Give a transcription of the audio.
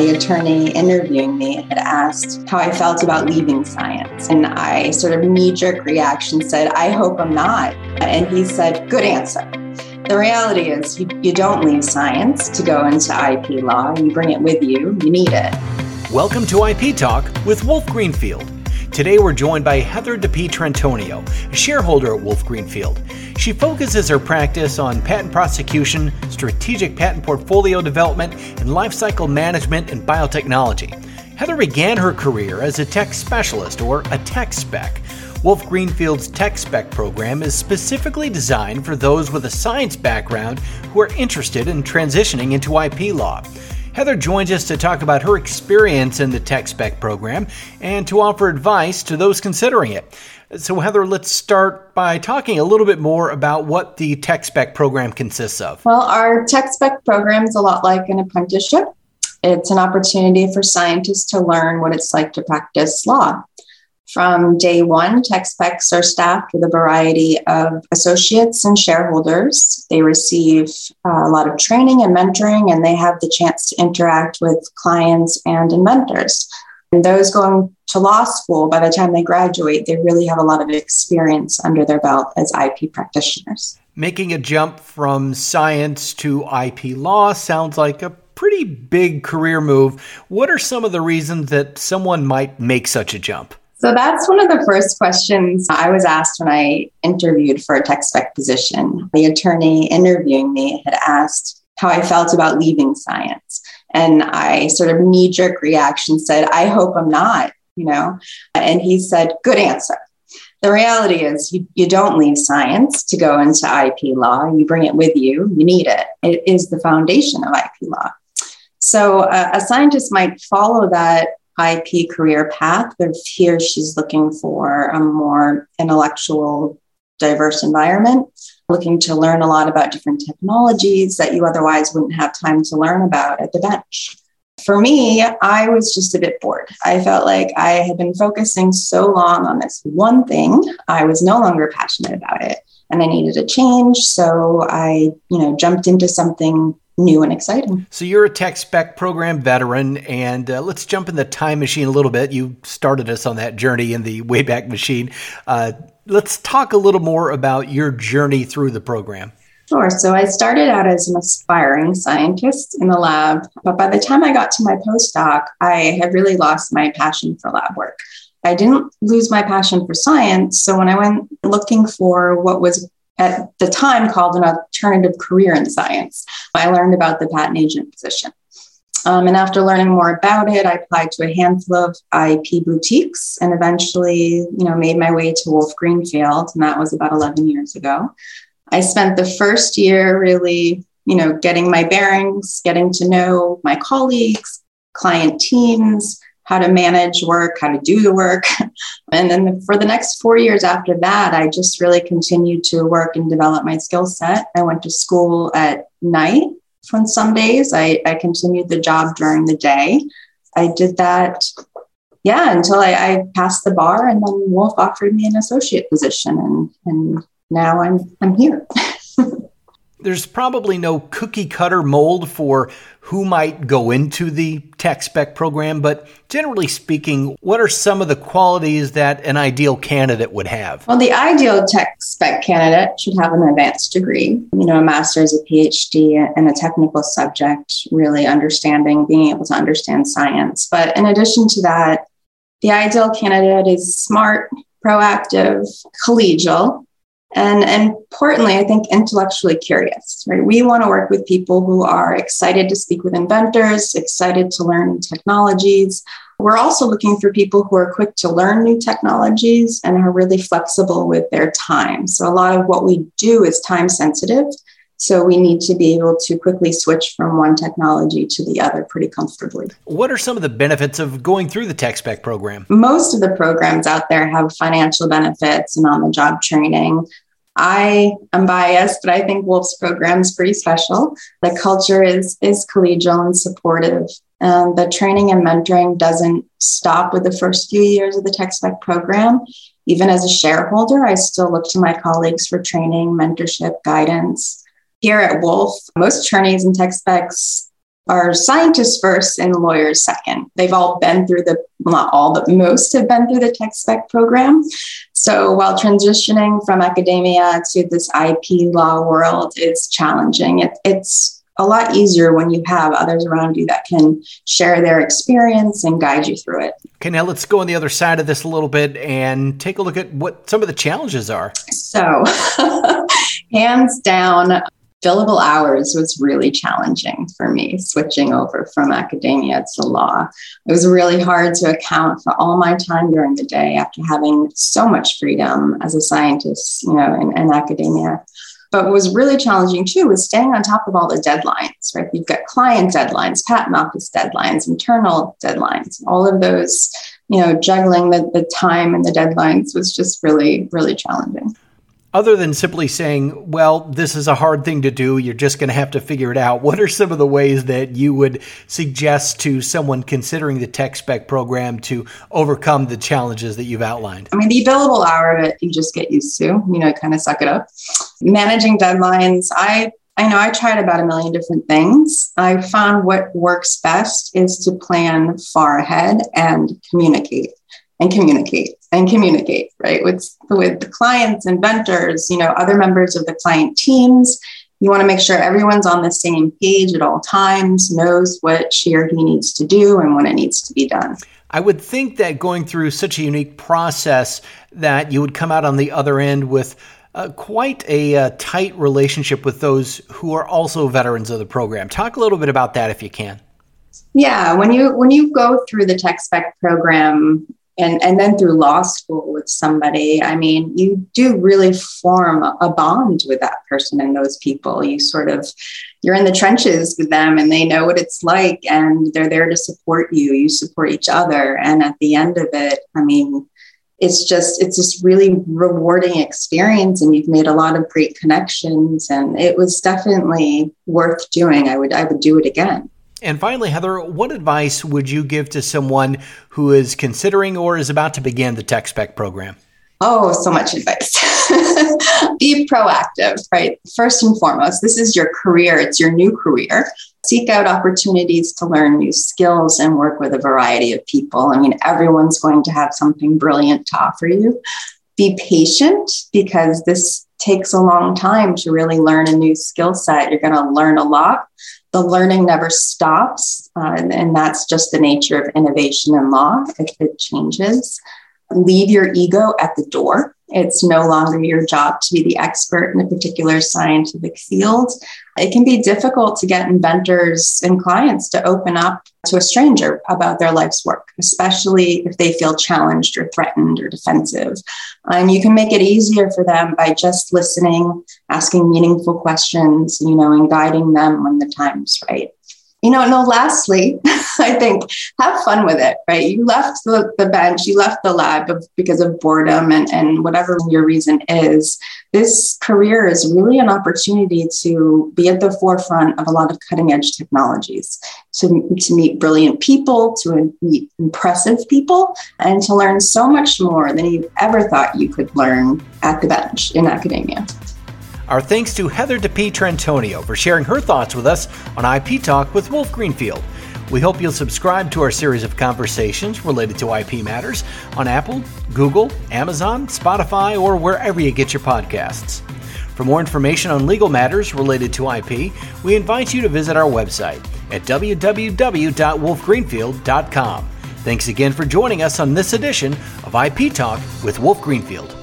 The attorney interviewing me had asked how I felt about leaving science. And I sort of knee jerk reaction said, I hope I'm not. And he said, Good answer. The reality is, you, you don't leave science to go into IP law. You bring it with you, you need it. Welcome to IP Talk with Wolf Greenfield. Today we're joined by Heather DiPietrantonio, a shareholder at Wolf Greenfield. She focuses her practice on patent prosecution, strategic patent portfolio development, and lifecycle management and biotechnology. Heather began her career as a tech specialist or a tech spec. Wolf Greenfield's Tech Spec program is specifically designed for those with a science background who are interested in transitioning into IP law. Heather joins us to talk about her experience in the Tech Spec program and to offer advice to those considering it. So, Heather, let's start by talking a little bit more about what the Tech Spec program consists of. Well, our Tech Spec program is a lot like an apprenticeship. It's an opportunity for scientists to learn what it's like to practice law. From day one, tech specs are staffed with a variety of associates and shareholders. They receive uh, a lot of training and mentoring, and they have the chance to interact with clients and inventors. And those going to law school, by the time they graduate, they really have a lot of experience under their belt as IP practitioners. Making a jump from science to IP law sounds like a pretty big career move. What are some of the reasons that someone might make such a jump? So that's one of the first questions I was asked when I interviewed for a tech spec position. The attorney interviewing me had asked how I felt about leaving science. And I sort of knee jerk reaction said, I hope I'm not, you know? And he said, Good answer. The reality is, you, you don't leave science to go into IP law. You bring it with you, you need it. It is the foundation of IP law. So uh, a scientist might follow that IP career path, but here she's looking for a more intellectual, diverse environment, looking to learn a lot about different technologies that you otherwise wouldn't have time to learn about at the bench. For me, I was just a bit bored. I felt like I had been focusing so long on this one thing, I was no longer passionate about it and I needed a change. So I, you know, jumped into something new and exciting. So you're a tech spec program veteran, and uh, let's jump in the time machine a little bit. You started us on that journey in the Wayback Machine. Uh, let's talk a little more about your journey through the program. Sure. So I started out as an aspiring scientist in the lab, but by the time I got to my postdoc, I had really lost my passion for lab work. I didn't lose my passion for science. So when I went looking for what was at the time called an alternative career in science. I learned about the patent agent position. Um, and after learning more about it, I applied to a handful of IP boutiques and eventually, you know, made my way to Wolf Greenfield, and that was about 11 years ago. I spent the first year really, you know, getting my bearings, getting to know my colleagues, client teams, how to manage work, how to do the work. and then for the next four years after that, I just really continued to work and develop my skill set. I went to school at night on some days. I, I continued the job during the day. I did that, yeah, until I, I passed the bar, and then Wolf offered me an associate position, and and now I'm I'm here. there's probably no cookie cutter mold for who might go into the tech spec program, but generally speaking, what are some of the qualities that an ideal candidate would have? Well, the ideal tech spec candidate should have an advanced degree, you know, a master's, a PhD in a technical subject, really understanding, being able to understand science. But in addition to that, the ideal candidate is smart, proactive, collegial, and, importantly, I think intellectually curious, right? We want to work with people who are excited to speak with inventors, excited to learn technologies. We're also looking for people who are quick to learn new technologies and are really flexible with their time. So a lot of what we do is time sensitive. So we need to be able to quickly switch from one technology to the other pretty comfortably. What are some of the benefits of going through the Tech Spec program? Most of the programs out there have financial benefits and on the job training. I am biased, but I think Wolf's program is pretty special. The culture is is collegial and supportive. And the training and mentoring doesn't stop with the first few years of the Tech Spec program. Even as a shareholder, I still look to my colleagues for training, mentorship, guidance here at Wolf, most attorneys and tech specs are scientists first and lawyers second. They've all been through the, not all, but most have been through the tech spec program. So while transitioning from academia to this IP law world, it's challenging. It, it's a lot easier when you have others around you that can share their experience and guide you through it. Okay, now let's go on the other side of this a little bit and take a look at what some of the challenges are. So, hands down, billable hours was really challenging for me switching over from academia to law. It was really hard to account for all my time during the day after having so much freedom as a scientist, you know, in, in academia. But what was really challenging too was staying on top of all the deadlines, right? You've got client deadlines, patent office deadlines, internal deadlines, all of those, you know, juggling the, the time and the deadlines was just really, really challenging other than simply saying, well, this is a hard thing to do, you're just going to have to figure it out, what are some of the ways that you would suggest to someone considering the tech spec program to overcome the challenges that you've outlined? I mean, the billable hour of it, you just get used to, you know, kind of suck it up. Managing deadlines, I I know I tried about a million different things. I found what works best is to plan far ahead and communicate and communicate and communicate, right? With, with the clients and vendors, you know, other members of the client teams. You want to make sure everyone's on the same page at all times, knows what she or he needs to do and when it needs to be done. I would think that going through such a unique process that you would come out on the other end with uh, quite a uh, tight relationship with those who are also veterans of the program. Talk a little bit about that if you can. Yeah, when you when you go through the tech spec program, and and then through law school with somebody i mean you do really form a bond with that person and those people. You sort of you're in the trenches with them and they know what it's like and they're there to support you. You support each other. And at the end of it i mean it's just it's this really rewarding experience and you've made a lot of great connections and it was definitely worth doing. I would i would do it again and finally, Heather, what advice would you give to someone who is considering or is about to begin the Tech Spec program? Oh, so much advice. Be proactive, right? First and foremost, this is your career, it's your new career. Seek out opportunities to learn new skills and work with a variety of people. I mean, everyone's going to have something brilliant to offer you. Be patient because this takes a long time to really learn a new skill set. You're going to learn a lot the learning never stops. Uh, and, and, that's just the nature of innovation in law. It, it changes. Leave your ego at the door. It's no longer your job to be the expert in a particular scientific field. It can be difficult to get inventors and clients to open up to a stranger about their life's work, especially if they feel challenged or threatened or defensive. And you can make it easier for them by just listening, asking meaningful questions, you know, and guiding them when the time's right you know, no, lastly, I think have fun with it, right? You left the, the bench, you left the lab because of boredom and, and whatever your reason is. This career is really an opportunity to be at the forefront of a lot of cutting edge technologies, to, to meet brilliant people, to meet impressive people, and to learn so much more than you ever thought you could learn at the bench in academia. Our thanks to Heather DiPietrantonio for sharing her thoughts with us on IP Talk with Wolf Greenfield. We hope you'll subscribe to our series of conversations related to IP matters on Apple, Google, Amazon, Spotify, or wherever you get your podcasts. For more information on legal matters related to IP, we invite you to visit our website at www.wolfgreenfield.com. Thanks again for joining us on this edition of IP Talk with Wolf Greenfield.